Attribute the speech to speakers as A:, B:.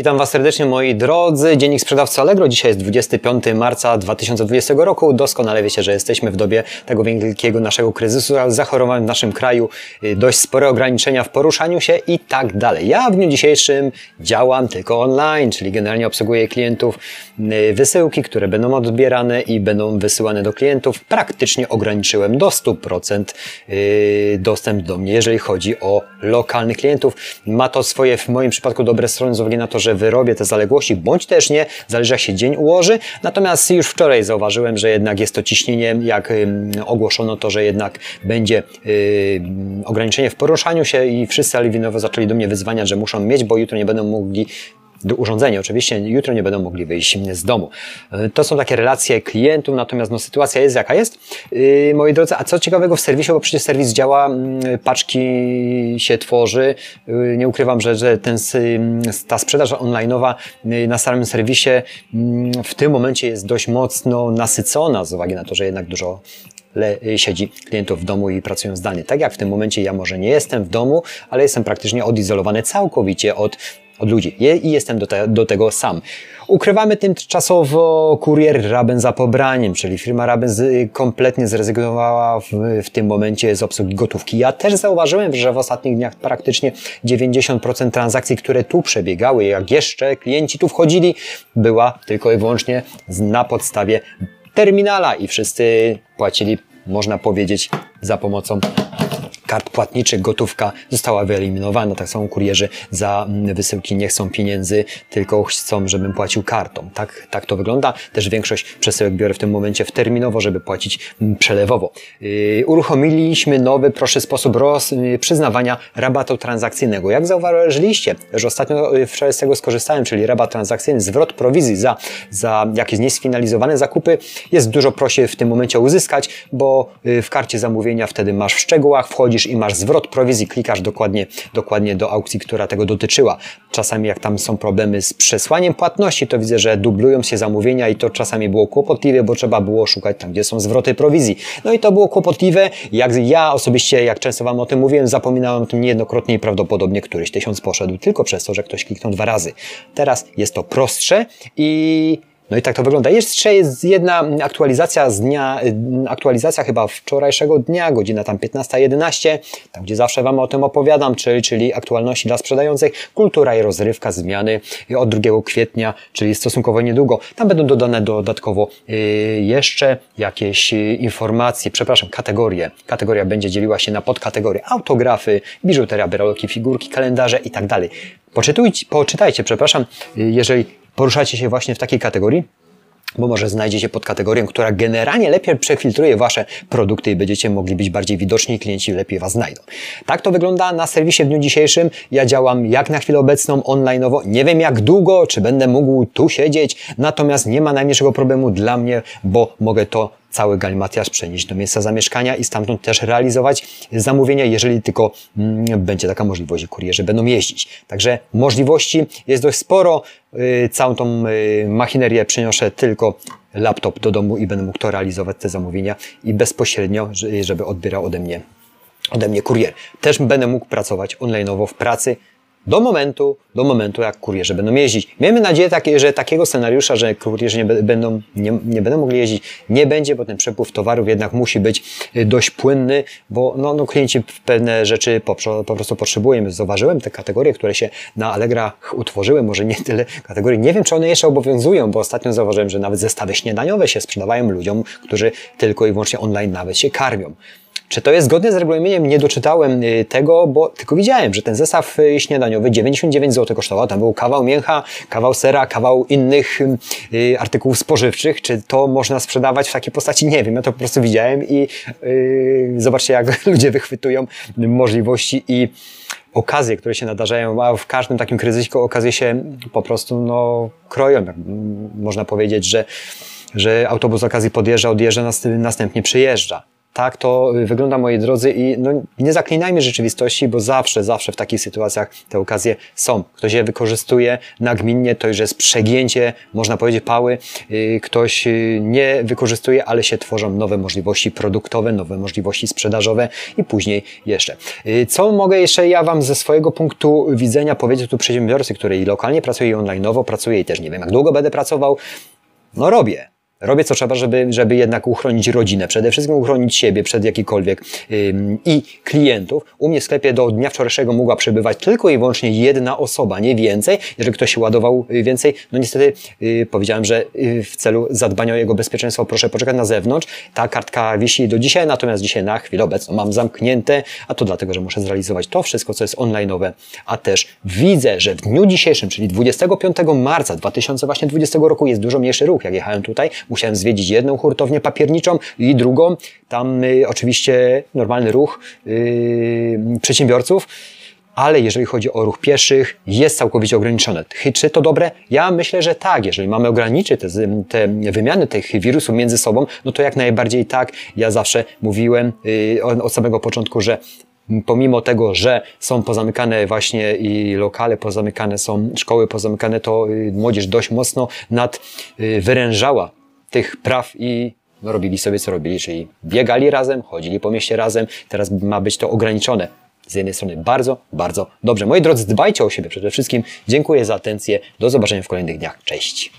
A: Witam Was serdecznie moi drodzy. Dziennik Sprzedawcy Allegro. Dzisiaj jest 25 marca 2020 roku. Doskonale wiecie, że jesteśmy w dobie tego wielkiego naszego kryzysu zachorowań w naszym kraju. Y, dość spore ograniczenia w poruszaniu się i tak dalej. Ja w dniu dzisiejszym działam tylko online, czyli generalnie obsługuję klientów y, wysyłki, które będą odbierane i będą wysyłane do klientów. Praktycznie ograniczyłem do 100% y, dostęp do mnie, jeżeli chodzi o lokalnych klientów. Ma to swoje w moim przypadku dobre strony z uwagi na to, że wyrobię te zaległości, bądź też nie, zależy jak się dzień ułoży. Natomiast już wczoraj zauważyłem, że jednak jest to ciśnienie, jak ogłoszono to, że jednak będzie ograniczenie w poruszaniu się i wszyscy aliwinowo zaczęli do mnie wyzwania, że muszą mieć, bo jutro nie będą mogli do urządzenia. Oczywiście jutro nie będą mogli wyjść z domu. E, to są takie relacje klientów, natomiast no, sytuacja jest jaka jest. Yy, moi drodzy, a co ciekawego w serwisie, bo przecież serwis działa, yy, paczki się tworzy. Yy, nie ukrywam, że, że ten, ta sprzedaż online'owa na samym serwisie mm, w tym momencie jest dość mocno nasycona z uwagi na to, że jednak dużo y, siedzi klientów w domu i pracują zdalnie. Tak jak w tym momencie ja może nie jestem w domu, ale jestem praktycznie odizolowany całkowicie od od ludzi i jestem do, te, do tego sam. Ukrywamy tymczasowo kurier Raben za pobraniem, czyli firma Raben z, kompletnie zrezygnowała w, w tym momencie z obsługi gotówki. Ja też zauważyłem, że w ostatnich dniach praktycznie 90% transakcji, które tu przebiegały, jak jeszcze klienci tu wchodzili, była tylko i wyłącznie na podstawie terminala i wszyscy płacili, można powiedzieć, za pomocą kart płatniczych, gotówka została wyeliminowana. Tak samo kurierzy za mm, wysyłki nie chcą pieniędzy, tylko chcą, żebym płacił kartą. Tak, tak to wygląda. Też większość przesyłek biorę w tym momencie w terminowo, żeby płacić mm, przelewowo. Yy, uruchomiliśmy nowy, prostszy sposób roz, yy, przyznawania rabatu transakcyjnego. Jak zauważyliście, że ostatnio yy, wczoraj z tego skorzystałem, czyli rabat transakcyjny, zwrot prowizji za, za jakieś niesfinalizowane zakupy jest dużo prościej w tym momencie uzyskać, bo yy, w karcie zamówienia wtedy masz w szczegółach, wchodzisz wchodzisz i masz zwrot prowizji, klikasz dokładnie, dokładnie do aukcji, która tego dotyczyła. Czasami jak tam są problemy z przesłaniem płatności, to widzę, że dublują się zamówienia i to czasami było kłopotliwe, bo trzeba było szukać tam, gdzie są zwroty prowizji. No i to było kłopotliwe. Jak ja osobiście, jak często Wam o tym mówiłem, zapominałem o tym niejednokrotnie i prawdopodobnie któryś tysiąc poszedł tylko przez to, że ktoś kliknął dwa razy. Teraz jest to prostsze i no i tak to wygląda. Jeszcze jest jedna aktualizacja z dnia, aktualizacja chyba wczorajszego dnia, godzina tam 15.11, tam gdzie zawsze Wam o tym opowiadam, czyli, czyli aktualności dla sprzedających, kultura i rozrywka, zmiany od 2 kwietnia, czyli stosunkowo niedługo. Tam będą dodane dodatkowo y, jeszcze jakieś y, informacje, przepraszam, kategorie. Kategoria będzie dzieliła się na podkategorie autografy, biżuteria, beroloki, figurki, kalendarze i tak dalej. Poczytujcie, poczytajcie, przepraszam, y, jeżeli poruszacie się właśnie w takiej kategorii, bo może znajdziecie pod kategorią, która generalnie lepiej przefiltruje Wasze produkty i będziecie mogli być bardziej widoczni klienci lepiej Was znajdą. Tak to wygląda na serwisie w dniu dzisiejszym. Ja działam jak na chwilę obecną online'owo. Nie wiem jak długo, czy będę mógł tu siedzieć, natomiast nie ma najmniejszego problemu dla mnie, bo mogę to cały galimatiaż przenieść do miejsca zamieszkania i stamtąd też realizować zamówienia, jeżeli tylko mm, będzie taka możliwość i kurierzy będą jeździć. Także możliwości jest dość sporo. Y, całą tą y, machinerię przeniosę tylko laptop do domu i będę mógł to realizować, te zamówienia i bezpośrednio, żeby odbierał ode mnie ode mnie kurier. Też będę mógł pracować online'owo w pracy, do momentu, do momentu, jak kurierzy będą jeździć. Miejmy nadzieję, że takiego scenariusza, że kurierzy nie będą, nie, nie będą mogli jeździć, nie będzie, bo ten przepływ towarów jednak musi być y, dość płynny, bo no, no klienci pewne rzeczy po, po prostu potrzebują. Zauważyłem te kategorie, które się na Allegra utworzyły, może nie tyle kategorii. Nie wiem, czy one jeszcze obowiązują, bo ostatnio zauważyłem, że nawet zestawy śniadaniowe się sprzedawają ludziom, którzy tylko i wyłącznie online nawet się karmią. Czy to jest zgodne z regulaminem? Nie doczytałem y, tego, bo tylko widziałem, że ten zestaw y, śniadaniowy 99 zł kosztował. Tam był kawał mięcha, kawał sera, kawał innych y, artykułów spożywczych. Czy to można sprzedawać w takiej postaci? Nie wiem. Ja to po prostu widziałem i zobaczcie, jak ludzie wychwytują możliwości i okazje, które się nadarzają, a w każdym takim kryzysie okazje się po prostu no, kroją. Można powiedzieć, że, że autobus okazji podjeżdża, odjeżdża, następnie przyjeżdża tak to wygląda, moi drodzy, i no, nie zaklinajmy rzeczywistości, bo zawsze, zawsze w takich sytuacjach te okazje są. Ktoś je wykorzystuje nagminnie, to już jest przegięcie, można powiedzieć, pały. Y, ktoś y, nie wykorzystuje, ale się tworzą nowe możliwości produktowe, nowe możliwości sprzedażowe i później jeszcze. Y, co mogę jeszcze ja Wam ze swojego punktu widzenia powiedzieć tu przedsiębiorcy, który i lokalnie pracuje i online'owo pracuje i też nie wiem jak długo będę pracował, no robię. Robię co trzeba, żeby, żeby jednak uchronić rodzinę, przede wszystkim uchronić siebie przed jakikolwiek ym, i klientów. U mnie w sklepie do dnia wczorajszego mogła przebywać tylko i wyłącznie jedna osoba, nie więcej. Jeżeli ktoś się ładował więcej, no niestety yy, powiedziałem, że yy, w celu zadbania o jego bezpieczeństwo proszę poczekać na zewnątrz. Ta kartka wisi do dzisiaj, natomiast dzisiaj na chwilę obecną mam zamknięte, a to dlatego, że muszę zrealizować to wszystko, co jest online'owe, a też widzę, że w dniu dzisiejszym, czyli 25 marca 2020 roku jest dużo mniejszy ruch. Jak jechałem tutaj, musiałem zwiedzić jedną hurtownię papierniczą i drugą. Tam y, oczywiście normalny ruch y, przedsiębiorców. Ale jeżeli chodzi o ruch pieszych, jest całkowicie ograniczone. Czy to dobre? Ja myślę, że tak. Jeżeli mamy ograniczyć te, te wymiany tych wirusów między sobą, no to jak najbardziej tak. Ja zawsze mówiłem yy, od samego początku, że pomimo tego, że są pozamykane właśnie i lokale pozamykane są, szkoły pozamykane, to y, młodzież dość mocno nad y, tych praw i no, robili sobie co robili, czyli biegali razem, chodzili po mieście razem, teraz ma być to ograniczone. Z jednej strony bardzo, bardzo dobrze. Moi drodzy, dbajcie o siebie przede wszystkim. Dziękuję za atencję. Do zobaczenia w kolejnych dniach. Cześć.